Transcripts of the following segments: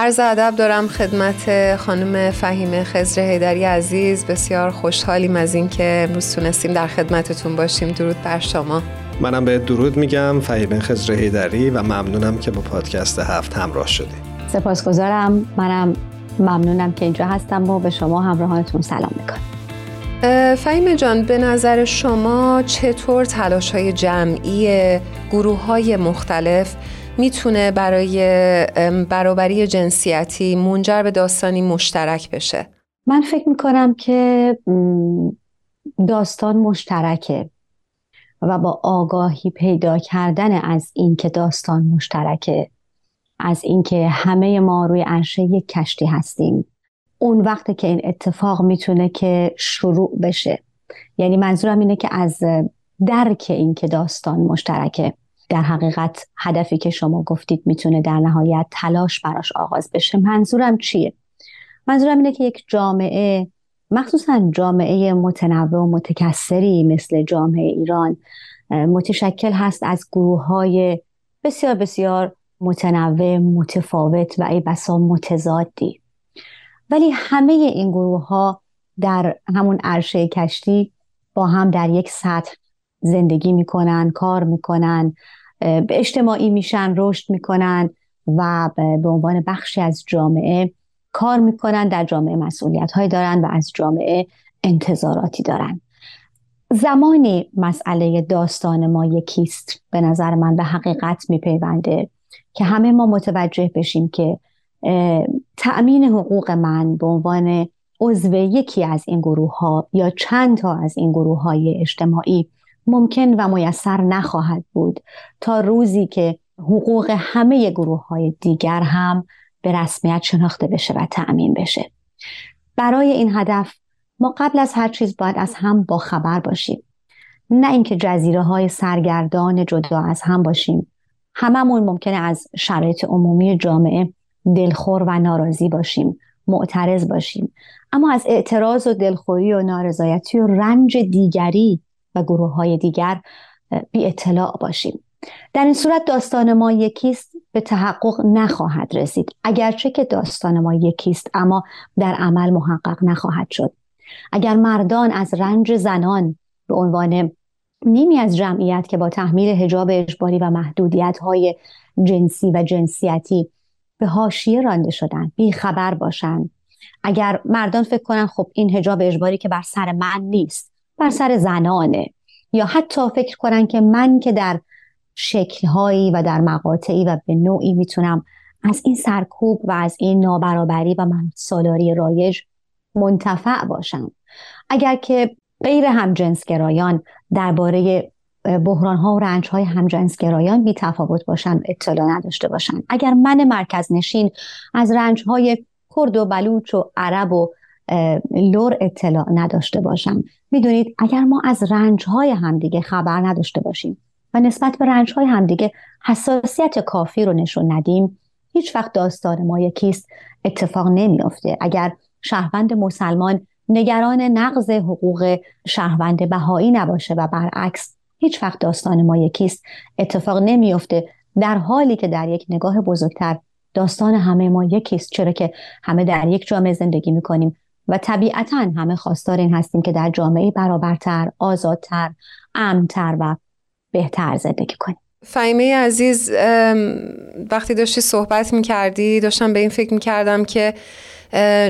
عرض ادب دارم خدمت خانم فهیم خزر هیدری عزیز. بسیار خوشحالیم از اینکه امروز تونستیم در خدمتتون باشیم. درود بر شما. منم به درود میگم فهیم خزر هیدری و ممنونم که با پادکست هفت همراه شدی. سپاسگزارم. منم ممنونم که اینجا هستم و به شما همراهانتون سلام می‌کنم. فهیم جان به نظر شما چطور تلاش های جمعی گروه های مختلف می‌تونه برای برابری جنسیتی منجر به داستانی مشترک بشه. من فکر می‌کنم که داستان مشترکه و با آگاهی پیدا کردن از اینکه داستان مشترکه از اینکه همه ما روی عرشه یک کشتی هستیم. اون وقت که این اتفاق می‌تونه که شروع بشه. یعنی منظورم اینه که از درک اینکه داستان مشترکه. در حقیقت هدفی که شما گفتید می‌تونه در نهایت تلاش براش آغاز بشه منظورم چیه؟ منظورم اینه که یک جامعه مخصوصا جامعه متنوع و متکثری مثل جامعه ایران متشکل هست از گروه های بسیار بسیار متنوع متفاوت و ای بسا متضادی. ولی همه این گروه ها در همون عرشه کشتی با هم در یک سطح زندگی می‌کنن کار می‌کنن. اجتماعی میشن رشد می‌کنن و به عنوان بخشی از جامعه کار می‌کنن در جامعه مسئولیت های دارن و از جامعه انتظاراتی دارن. زمانی مسئله داستان ما یکیست به نظر من به حقیقت میپیونده که همه ما متوجه بشیم که تأمین حقوق من به عنوان عضو یکی از این گروه ها یا چند تا از این گروه های اجتماعی ممکن و میسر نخواهد بود تا روزی که حقوق همه گروه های دیگر هم به رسمیت شناخته بشه و تأمین بشه. برای این هدف ما قبل از هر چیز باید از هم با خبر باشیم. نه اینکه جزیره های سرگردان جدا از هم باشیم. هممون ممکنه از شرایط عمومی جامعه دلخور و ناراضی باشیم معترض باشیم. اما از اعتراض و دلخوری و نارضایتی و رنج دیگری و گروه های دیگر بی اطلاع باشیم. در این صورت داستان ما یکیست به تحقق نخواهد رسید. اگرچه که داستان ما یکیست اما در عمل محقق نخواهد شد. اگر مردان از رنج زنان به عنوان نیمی از جمعیت که با تحمیل هجاب اجباری و محدودیت های جنسی و جنسیتی به هاشیه رانده شدن بی خبر باشند. اگر مردان فکر کنن خب این هجاب اجباری که بر سر من نیست. بر سر زنانه. یا حتی فکر کنن که من که در شکلهایی و در مقاطعی و به نوعی می‌تونم از این سرکوب و از این نابرابری و من سالاری رایج منتفع باشم. اگر که غیر همجنسگرایان درباره بحران ها و رنج های همجنسگرایان بی تفاوت باشن اطلاع نداشته باشن. اگر من مرکز نشین از رنج های کرد و بلوچ و عرب و لور اطلاع نداشته باشم. می‌دونید اگر ما از رنج های همدیگه خبر نداشته باشیم و نسبت به رنج های همدیگه حساسیت کافی رو نشون ندیم هیچ وقت داستان ما یکیست اتفاق نمیافته. اگر شهروند مسلمان نگران نقض حقوق شهروند بهایی نباشه و برعکس هیچ وقت داستان ما یکیست اتفاق نمیافته. در حالی که در یک نگاه بزرگتر داستان همه ما یکیست. چرا که همه در یک جامعه زندگی می‌کنیم. و طبیعتا همه خواستار این هستیم که در جامعه برابرتر، آزادتر، امنتر و بهتر زندگی کنیم. فهیمه عزیز وقتی داشتی صحبت می کردی داشتم به این فکر می کردم که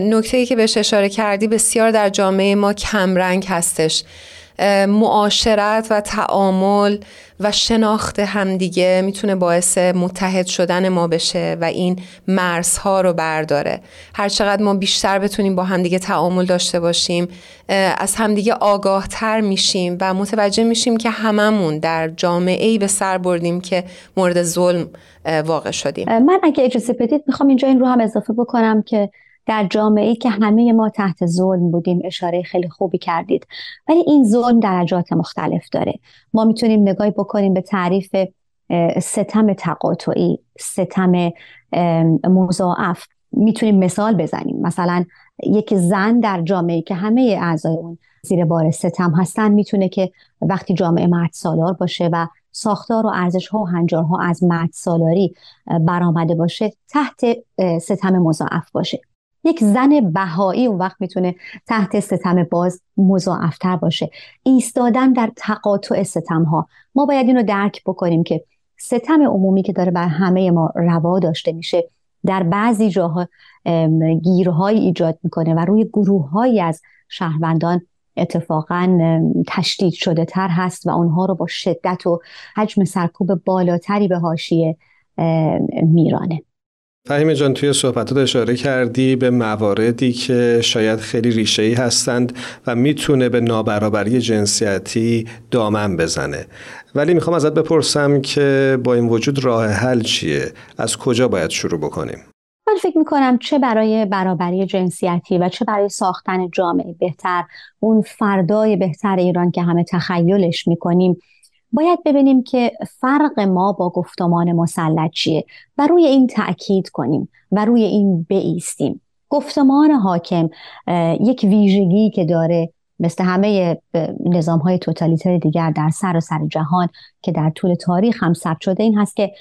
نکته ای که بهش اشاره کردی بسیار در جامعه ما کمرنگ هستش. معاشرت و تعامل و شناخت همدیگه می‌تونه باعث متحد شدن ما بشه و این مرزها رو برداره. هرچقدر ما بیشتر بتونیم با همدیگه تعامل داشته باشیم از همدیگه آگاه تر میشیم و متوجه میشیم که هممون در جامعه ای به سر بردیم که مورد ظلم واقع شدیم. من اگه اجازه بدید می‌خوام اینجا این رو هم اضافه بکنم که در جامعه که همه ما تحت ظلم بودیم اشاره خیلی خوبی کردید. ولی این ظلم درجات مختلف داره. ما می‌تونیم نگاهی بکنیم به تعریف ستم تقاطعی ستم مضاعف. می‌تونیم مثال بزنیم. مثلا یک زن در جامعه که همه اعضای اون زیر بار ستم هستن می‌تونه که وقتی جامعه مرد سالار باشه و ساختار و ارزش ها و هنجارها از مرد سالاری برآمده باشه تحت ستم مضاعف باشه. یک زن بهایی اون وقت می‌تونه تحت ستم باز مضاعفتر باشه. ایستادن در تقاطع ستم ها ما باید اینو درک بکنیم که ستم عمومی که داره بر همه ما روا داشته میشه در بعضی جاها گیرهایی ایجاد می‌کنه و روی گروههایی از شهروندان اتفاقا تشدید شده تر هست و اونها رو با شدت و حجم سرکوب بالاتری به حاشیه میرانه. فهیمه جان توی صحبتات اشاره کردی به مواردی که شاید خیلی ریشه ای هستند و می‌تونه به نابرابری جنسیتی دامن بزنه. ولی می‌خوام ازت بپرسم که با این وجود راه حل چیه؟ از کجا باید شروع بکنیم؟ من فکر می‌کنم چه برای برابری جنسیتی و چه برای ساختن جامعه بهتر اون فردای بهتر ایران که همه تخیلش می‌کنیم باید ببینیم که فرق ما با گفتمان مسلط چیه و روی این تأکید کنیم و روی این بیستیم گفتمان حاکم یک ویژگی که داره مثل همه نظام های توتالیتر دیگر در سر و سر جهان که در طول تاریخ هم ثبت شده این هست که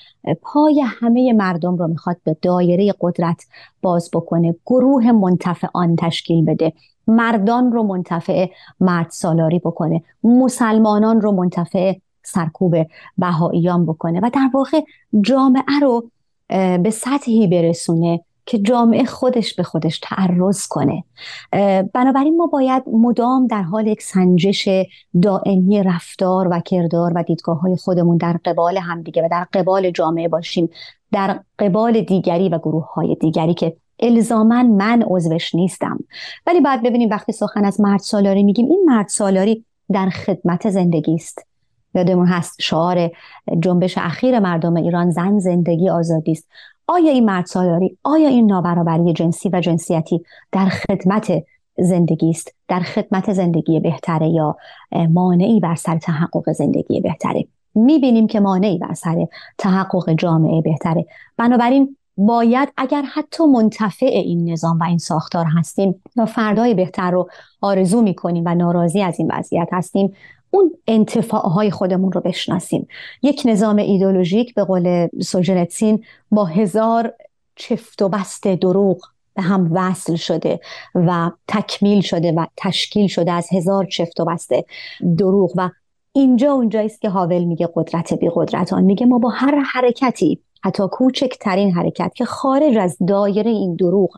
پای همه مردم رو می‌خواد به دایره قدرت باز بکنه گروه منتفع آن تشکیل بده مردان رو منتفع مرد سالاری بکنه مسلمانان رو منتفع سرکوب بهاییان بکنه و در واقع جامعه رو به سطحی برسونه که جامعه خودش به خودش تعرض کنه. بنابراین ما باید مدام در حال یک سنجش دائمی رفتار و کردار و دیدگاه های خودمون در قبال همدیگه و در قبال جامعه باشیم در قبال دیگری و گروه های دیگری که الزاما من عضوش نیستم. ولی باید ببینیم وقتی سخن از مرد سالاری میگیم این مرد سالاری در خدمت زندگی است. یادمون هست شعار جنبش اخیر مردم ایران زن زندگی آزادی است. آیا این مرد سالاری آیا این نابرابری جنسی و جنسیتی در خدمت زندگی است؟ در خدمت زندگی بهتره یا مانعی بر سر تحقق زندگی بهتره؟ می‌بینیم که مانعی بر سر تحقق جامعه بهتره. بنابراین باید اگر حتی منتفع این نظام و این ساختار هستیم و فردای بهتر رو آرزو می‌کنیم و ناراضی از این وضعیت هستیم. اون انتفاعهای خودمون رو بشناسیم. یک نظام ایدولوژیک به قول سوژرتسین با هزار چفت و بست دروغ به هم وصل شده و تکمیل شده و تشکیل شده از هزار چفت و بست دروغ و اینجا اونجایی است که هاول میگه قدرت بی قدرتان. میگه ما با هر حرکتی حتی کوچکترین حرکت که خارج از دایره این دروغ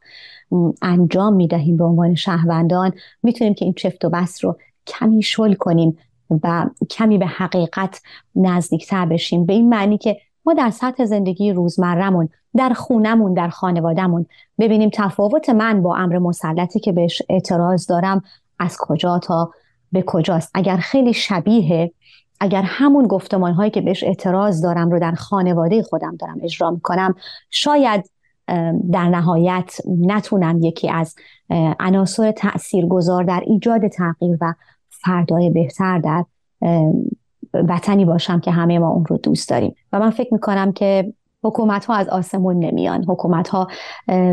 انجام می‌دهیم به عنوان شهروندان می‌تونیم که این چفت و بست رو کمی شل کنیم. و کمی به حقیقت نزدیکتر بشیم. به این معنی که ما در سطح زندگی روزمرهمون در خونمون در خانوادهمون ببینیم تفاوت من با امر مسلطی که بهش اعتراض دارم از کجا تا به کجاست. اگر خیلی شبیه اگر همون گفتمان هایی که بهش اعتراض دارم رو در خانواده خودم دارم اجرا کنم شاید در نهایت نتونم یکی از عناصر تاثیرگذار در ایجاد تغییر و فردای بهتر در وطنی باشم که همه ما اون رو دوست داریم. و من فکر می‌کنم که حکومت ها از آسمون نمیان. حکومت ها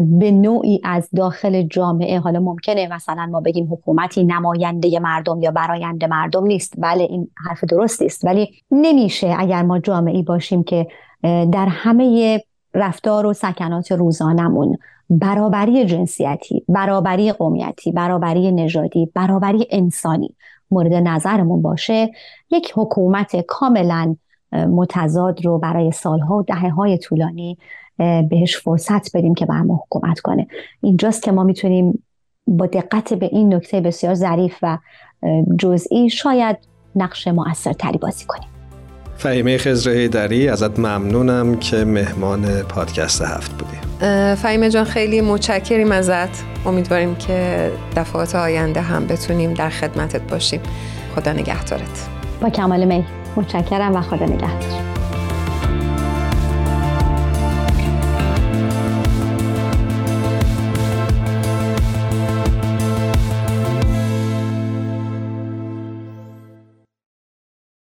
به نوعی از داخل جامعه حالا ممکنه مثلا ما بگیم حکومتی نماینده مردم یا براینده مردم نیست. بله این حرف درستی است. ولی نمیشه اگر ما جامعی باشیم که در همه رفتار و سکنات روزانمون برابری جنسیتی برابری قومیتی برابری نژادی برابری انسانی مورد نظرمون باشه یک حکومت کاملا متضاد رو برای سالها و دهه های طولانی بهش فرصت بدیم که بر ما حکومت کنه. اینجاست که ما می‌تونیم با دقت به این نکته بسیار ظریف و جزئی شاید نقش موثرتری بازی کنیم. فهیمه خزر دری ازت ممنونم که مهمان پادکست هفت بودی. فهیمه جان خیلی متشکریم ازت. امیدواریم که دفعات آینده هم بتونیم در خدمتت باشیم. خدا نگهدارت. با کمال می. متشکرم و خدا نگهدار.